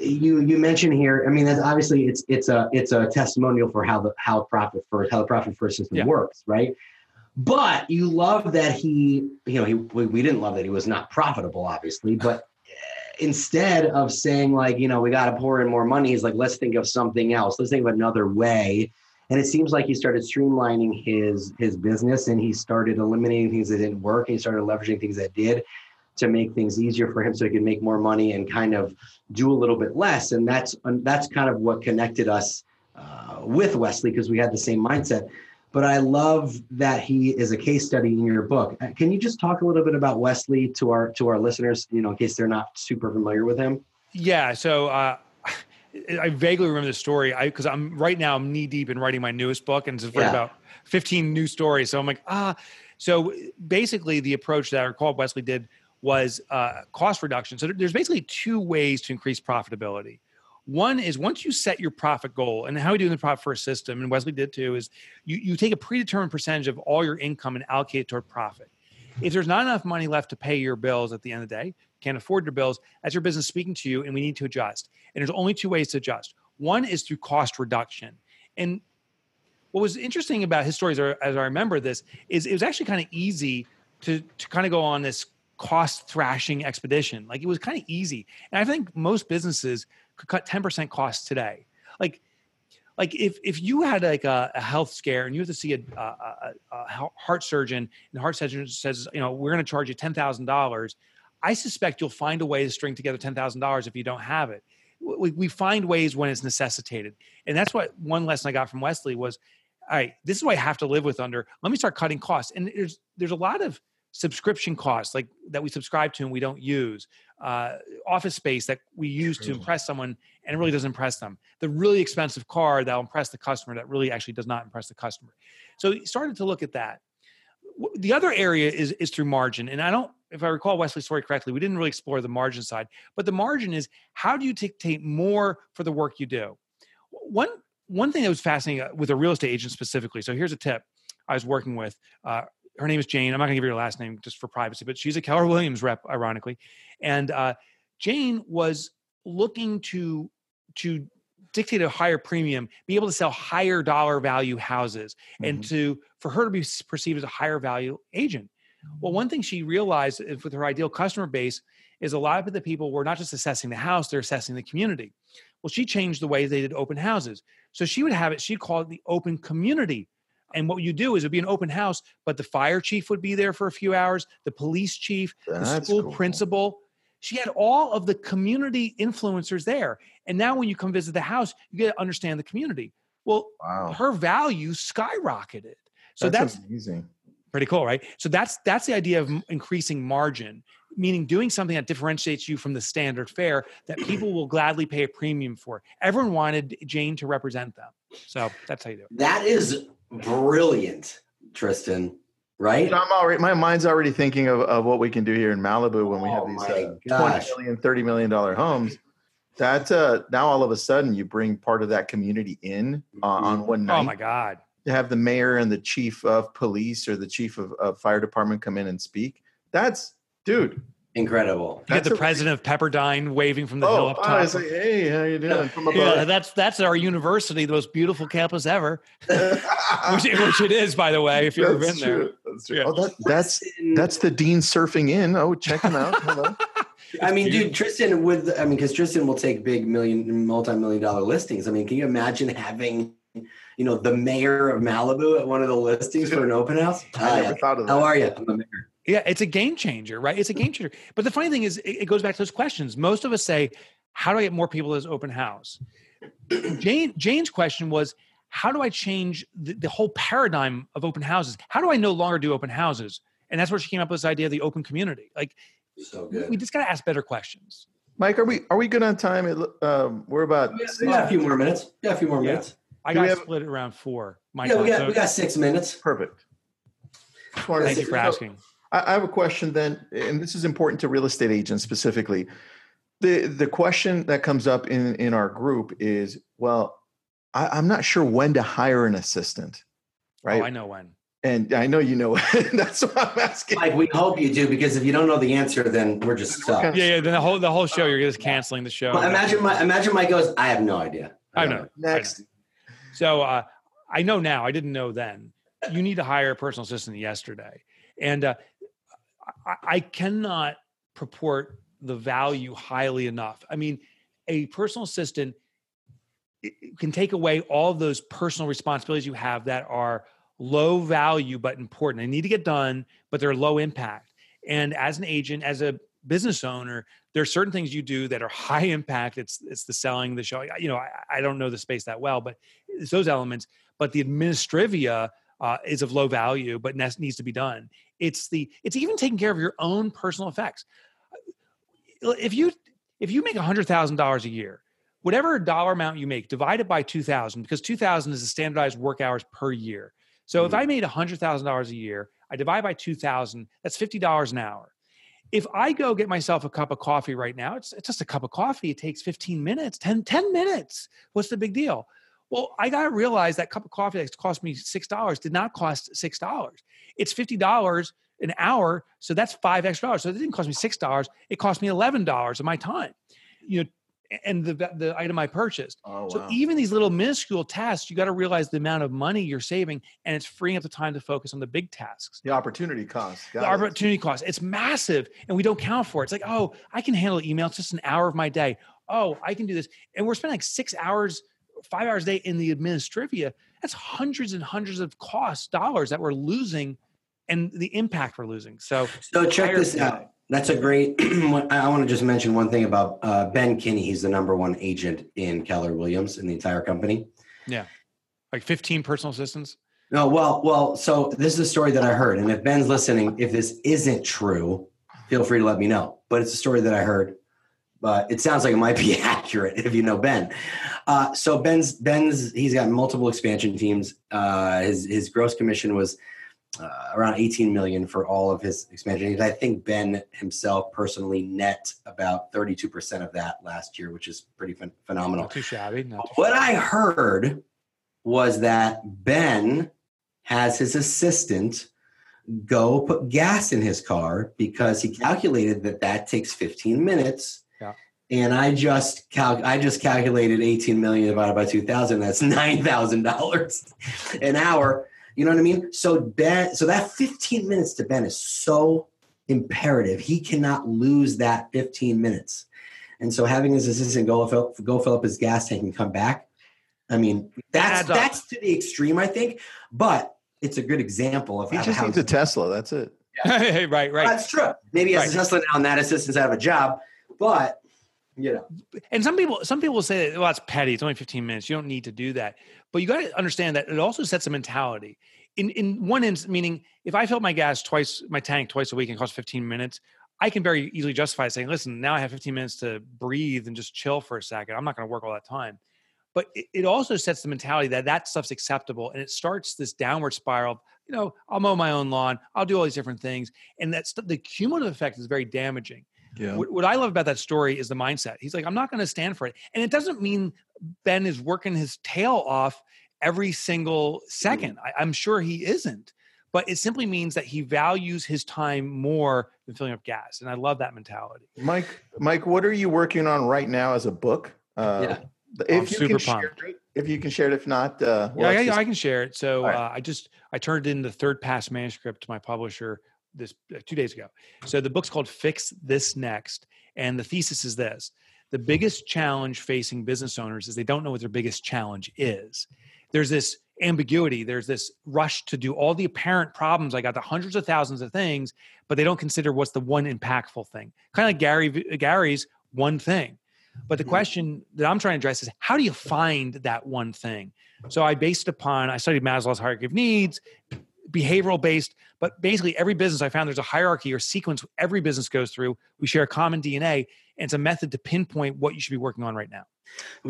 you you mentioned here. I mean, that's obviously it's it's a it's a testimonial for how the how profit first how the profit first system yeah. works, right? But you love that he, you know, he we, we didn't love that he was not profitable, obviously, but eh, instead of saying like, you know, we got to pour in more money, he's like, let's think of something else. Let's think of another way. And it seems like he started streamlining his his business and he started eliminating things that didn't work. And he started leveraging things that did to make things easier for him so he could make more money and kind of do a little bit less and that's that's kind of what connected us uh, with wesley because we had the same mindset but i love that he is a case study in your book uh, can you just talk a little bit about wesley to our to our listeners you know in case they're not super familiar with him yeah so uh, I vaguely remember the story. I because I'm right now I'm knee deep in writing my newest book, and it's yeah. about 15 new stories. So I'm like, ah. So basically, the approach that I recall Wesley did was uh, cost reduction. So there's basically two ways to increase profitability. One is once you set your profit goal, and how we do in the profit first system, and Wesley did too, is you, you take a predetermined percentage of all your income and allocate it toward profit. If there's not enough money left to pay your bills at the end of the day, can't afford your bills, that's your business speaking to you, and we need to adjust. And there's only two ways to adjust. One is through cost reduction. And what was interesting about his stories, as I remember this, is it was actually kind of easy to, to kind of go on this cost thrashing expedition. Like it was kind of easy. And I think most businesses could cut 10% costs today. Like, like if, if you had like a, a health scare and you have to see a, a, a heart surgeon and the heart surgeon says, you know, we're going to charge you $10,000. I suspect you'll find a way to string together $10,000 if you don't have it. We, we find ways when it's necessitated. And that's what one lesson I got from Wesley was, all right, this is what I have to live with under. Let me start cutting costs. And there's, there's a lot of, subscription costs like that we subscribe to and we don't use uh, office space that we use True. to impress someone and it really doesn't impress them. The really expensive car that'll impress the customer that really actually does not impress the customer. So he started to look at that. The other area is is through margin and i don't if i recall wesley's story correctly we didn't really explore the margin side but the margin is how do you dictate more for the work you do? One one thing that was fascinating uh, with a real estate agent specifically so here's a tip i was working with uh, her name is Jane. I'm not going to give you her last name just for privacy, but she's a Keller Williams rep, ironically. And uh, Jane was looking to to dictate a higher premium, be able to sell higher dollar value houses, mm-hmm. and to for her to be perceived as a higher value agent. Well, one thing she realized with her ideal customer base is a lot of the people were not just assessing the house; they're assessing the community. Well, she changed the way they did open houses. So she would have it. she called it the open community and what you do is it'd be an open house, but the fire chief would be there for a few hours, the police chief, That's the school cool. principal. She had all of the community influencers there. And now when you come visit the house, you get to understand the community. Well, wow. her value skyrocketed. So that's, that's amazing. Pretty cool, right? So that's that's the idea of increasing margin, meaning doing something that differentiates you from the standard fare that people will gladly pay a premium for. Everyone wanted Jane to represent them, so that's how you do it. That is brilliant, Tristan. Right? I'm already my mind's already thinking of, of what we can do here in Malibu when we have Oh these my uh, 20 million, 30 million dollar homes. That uh, now all of a sudden you bring part of that community in uh, on one night. Oh my god! to have the mayor and the chief of police or the chief of, of fire department come in and speak. That's dude. Incredible. You get the a- president of Pepperdine waving from the hill Oh, up I top. was like, hey, how you doing? From above. yeah, that's that's our university, the most beautiful campus ever, which, which it is, by the way. If you've ever been That's there, true. That's true. Yeah. Oh, that, that's that's the dean surfing in. Oh, check him out. Hello. I mean, dude, Tristan with I mean, because Tristan will take big million, multi-million dollar listings. I mean, can you imagine having, you know, the mayor of Malibu at one of the listings for an open house? I Hi, never thought of that. how are you? I'm the mayor. yeah, it's a game changer, right? It's a game changer. But the funny thing is, it, it goes back to those questions. Most of us say, "How do I get more people to this open house?" Jane Jane's question was, "How do I change the, the whole paradigm of open houses? How do I no longer do open houses?" And that's where she came up with this idea of the open community. Like, So we- good. we just got to ask better questions. Mike, are we are we good on time? It, um, we're about. We got, we got a few more minutes. Yeah, a few more Yeah. minutes. I Do we got have- split it around four. My Yeah, we got so we got six minutes. Perfect. Just wanted to thank say- you for so- asking. I, I have a question then, and this is important to real estate agents specifically. The the question that comes up in in our group is, well, I, I'm not sure when to hire an assistant, right? Oh, I know when. and I know you know. that's what I'm asking. Like we hope you do because if you don't know the answer, then we're just stuck. Yeah, yeah. Then the whole the whole show, you're just canceling the show. Well, imagine my imagine Mike goes. I have no idea. I know. Next, So uh, I know now. I didn't know then. You need to hire a personal assistant yesterday, and uh, I, cannot purport the value highly enough. I mean, a personal assistant can take away all those personal responsibilities you have that are low value but important. They need to get done, but they're low impact. And as an agent, as a business owner, there are certain things you do that are high impact. It's it's the selling, the showing. You know, I, I don't know the space that well, but it's those elements. But the administrivia uh, is of low value, but needs to be done. It's the it's even taking care of your own personal effects. If you if you make hundred thousand dollars a year, whatever dollar amount you make, divide it by two thousand, because two thousand is the standardized work hours per year. So if mm-hmm. I made hundred thousand dollars a year, I divide by two thousand. That's fifty dollars an hour. If I go get myself a cup of coffee right now, it's, it's just a cup of coffee. It takes 15 minutes, 10, 10 minutes. What's the big deal? Well, I got to realize that cup of coffee that cost me $6 did not cost $6. It's $50 an hour. So that's five extra dollars. So it didn't cost me $6. It cost me $11 of my time, you know, and the, the item I purchased. oh So even these little minuscule tasks, you got to realize the amount of money you're saving and it's freeing up the time to focus on the big tasks the opportunity cost. the it. opportunity cost it's massive and we don't count for it it's like oh i can handle email it's just an hour of my day oh i can do this and we're spending like six hours five hours a day in the administrivia that's hundreds and hundreds of cost dollars that we're losing and the impact we're losing so So check this out. That's a great. I want to just mention one thing about uh, Ben Kinney. He's the number one agent in Keller Williams in the entire company. Yeah, like 15 personal assistants No, well, well. So this is a story that I heard, and if Ben's listening, if this isn't true, feel free to let me know. But it's a story that I heard. But it sounds like it might be accurate if you know Ben. Uh, so Ben's Ben's he's got multiple expansion teams. Uh, his his gross commission was uh, around 18 million for all of his expansion teams. I think Ben himself personally net about 32 percent of that last year, which is pretty phen- phenomenal. not too shabby not too What shabby. I heard was that Ben has his assistant go put gas in his car because he calculated that that takes 15 minutes. Yeah. And I just cal- I just calculated 18 million divided by 2000 that's $9,000 an hour. You know what I mean? So Ben so that 15 minutes to Ben is so imperative. He cannot lose that 15 minutes. And so having his assistant go fill, go fill up his gas tank and come back, I mean, that's Adds up. that's to the extreme, I think. But it's a good example of He how, just how needs a Tesla. That's it. right right That's true. Maybe he has Right. a Tesla now, and that assistant's out of a job. But you know, and some people some people say well it's petty it's only 15 minutes you don't need to do that but you got to understand that it also sets a mentality in in one instance, meaning if I fill my gas twice, my tank twice a week and costs 15 minutes, I can very easily justify saying, listen, now I have 15 minutes to breathe and just chill for a second. I'm not going to work all that time. But it, it also sets the mentality that that stuff's acceptable and it starts this downward spiral. Of, You know, I'll mow my own lawn, I'll do all these different things. And that's the cumulative effect is very damaging. Yeah. What, what I love about that story is the mindset. He's like, I'm not going to stand for it. And it doesn't mean Ben is working his tail off every single mm. second. I, I'm sure he isn't but it simply means that he values his time more than filling up gas and i love that mentality mike mike what are you working on right now as a book uh, yeah. if I'm you can share it, if you can share it if not uh, well, yeah, yeah, I can share it so right. uh, i just i turned in the third pass manuscript to my publisher this uh, two days ago. So the book's called fix this next and the thesis is this. The biggest challenge facing business owners is they don't know what their biggest challenge is. There's this ambiguity. There's this rush to do all the apparent problems. I got the hundreds of thousands of things but they don't consider what's the one impactful thing. Kind of like gary gary's one thing. But the mm-hmm. question that i'm trying to address is how do you find that one thing? So i based upon i studied maslow's hierarchy of needs behavioral based but basically every business i found there's a hierarchy or sequence every business goes through we share a common dna and it's a method to pinpoint what you should be working on right now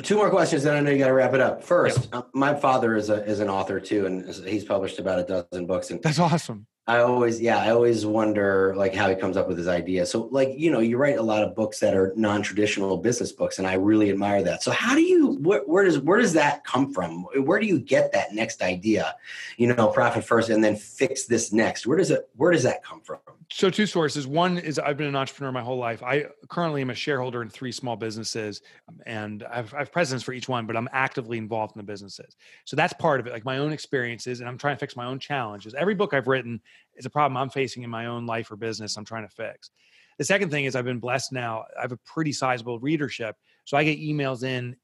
Two more questions, then I know you got to wrap it up. First, yeah. Uh, my father is a is an author too, and he's published about a dozen books. And that's awesome. I always, yeah, I always wonder like how he comes up with his ideas. So, like, you know, you write a lot of books that are non-traditional business books, and I really admire that. So, how do you, where, where does, where does that come from? Where do you get that next idea? You know, profit first, and then fix this next. Where does it, where does that come from? So, two sources. One is I've been an entrepreneur my whole life. I currently am a shareholder in three small businesses, and I've, I've presidents for each one, but I'm actively involved in the businesses. So that's part of it, like my own experiences, and I'm trying to fix my own challenges. Every book I've written is a problem I'm facing in my own life or business I'm trying to fix. The second thing is I've been blessed now. I have a pretty sizable readership. So I get emails in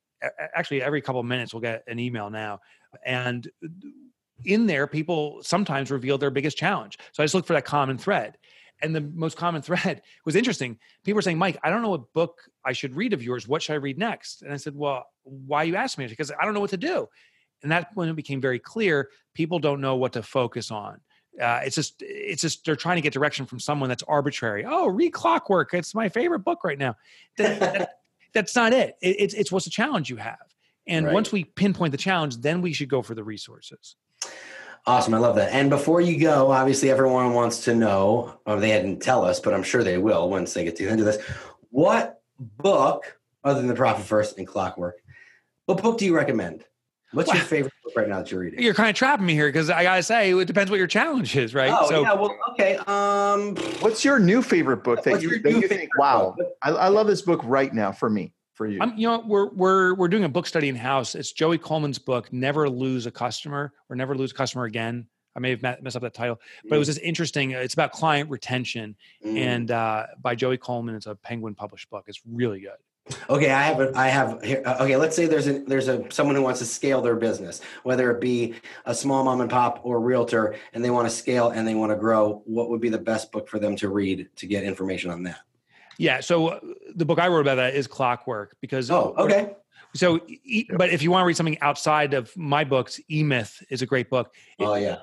actually every couple of minutes we'll get an email now. And in there, people sometimes reveal their biggest challenge. So I just look for that common thread. And the most common thread was interesting. People were saying, Mike, I don't know what book I should read of yours. What should I read next? And I said, Well, why you asked me? Because I don't know what to do. And that when it became very clear, people don't know what to focus on uh, it's just it's just they're trying to get direction from someone that's arbitrary. Oh read clockwork. It's my favorite book right now. That, that, that's not it. it. it's it's what's the challenge you have. And right. once we pinpoint the challenge then we should go for the resources. Awesome. I love that. And before you go obviously everyone wants to know or they didn't tell us but i'm sure they will once they get to the end of this. What book other than the profit first and clockwork what book do you recommend What's your favorite book right now that you're reading? You're kind of trapping me here because I gotta say it depends what your challenge is, right? Oh so, yeah, well, okay. Um, what's your new favorite book that you, that you think? Wow, I, I, love this book right now for me. For you, I'm, you know, we're we're we're doing a book study in house. It's Joey Coleman's book, "Never Lose a Customer" or "Never Lose a Customer Again." I may have messed up that title, but mm. it was just interesting. It's about client retention, mm. and uh, by Joey Coleman. It's a Penguin published book. It's really good. Okay, I have a, I have here. Uh, okay, let's say there's a there's a someone who wants to scale their business, whether it be a small mom and pop or realtor, and they want to scale and they want to grow. What would be the best book for them to read to get information on that? Yeah, so uh, the book I wrote about that is Clockwork because oh okay. So, but if you want to read something outside of my books, E Myth is a great book. Oh yeah.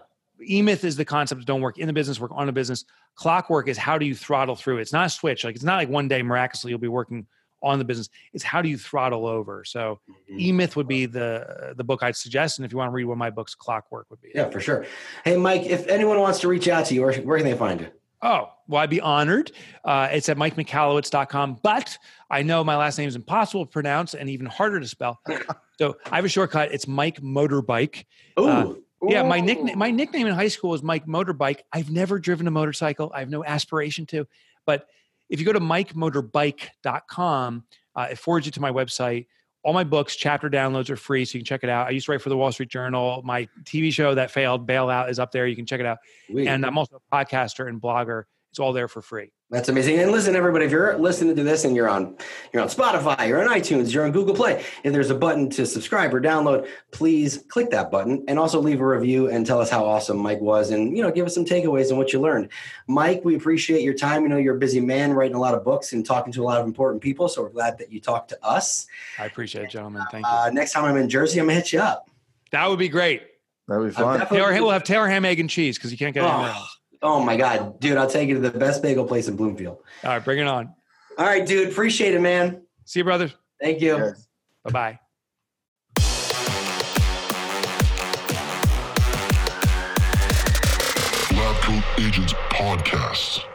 E Myth is the concept of don't work in the business, work on a business. Clockwork is how do you throttle through? It's not a switch. Like it's not like one day miraculously you'll be working on the business. is how do you throttle over? So mm-hmm. E Myth would be the the book I'd suggest. And if you want to read one of my books, Clockwork would be. Yeah, it. for sure. Hey, Mike, if anyone wants to reach out to you, where, where can they find you? Oh, well, I'd be honored. Uh, it's at mikemichalowicz.com. But I know my last name is impossible to pronounce and even harder to spell. so I have a shortcut. It's Mike Motorbike. Ooh. Uh, yeah, my nickname my nickname in high school was Mike Motorbike. I've never driven a motorcycle. I have no aspiration to, but if you go to mikemotorbike.com, uh, it forwards you to my website. All my books, chapter downloads are free, so you can check it out. I used to write for the Wall Street Journal. My TV show that failed, Bailout, is up there. You can check it out. Sweet. And I'm also a podcaster and blogger. It's all there for free. That's amazing. And listen, everybody, if you're listening to this and you're on you're on Spotify, you're on iTunes, you're on Google Play, and there's a button to subscribe or download, please click that button and also leave a review and tell us how awesome Mike was and you know, give us some takeaways and what you learned. Mike, we appreciate your time. You know, you're a busy man writing a lot of books and talking to a lot of important people. So we're glad that you talked to us. I appreciate it, gentlemen. Thank you. Uh, next time I'm in Jersey, I'm gonna hit you up. That would be great. That'd be fun. Taylor, we'll have Taylor ham, egg, and cheese because you can't get oh, anywhere else. Oh my god, dude! I'll take you to the best bagel place in Bloomfield. All right, bring it on. All right, dude. Appreciate it, man. See you, brother. Thank you. Yes. Bye bye. Lab Coat Agents Podcast.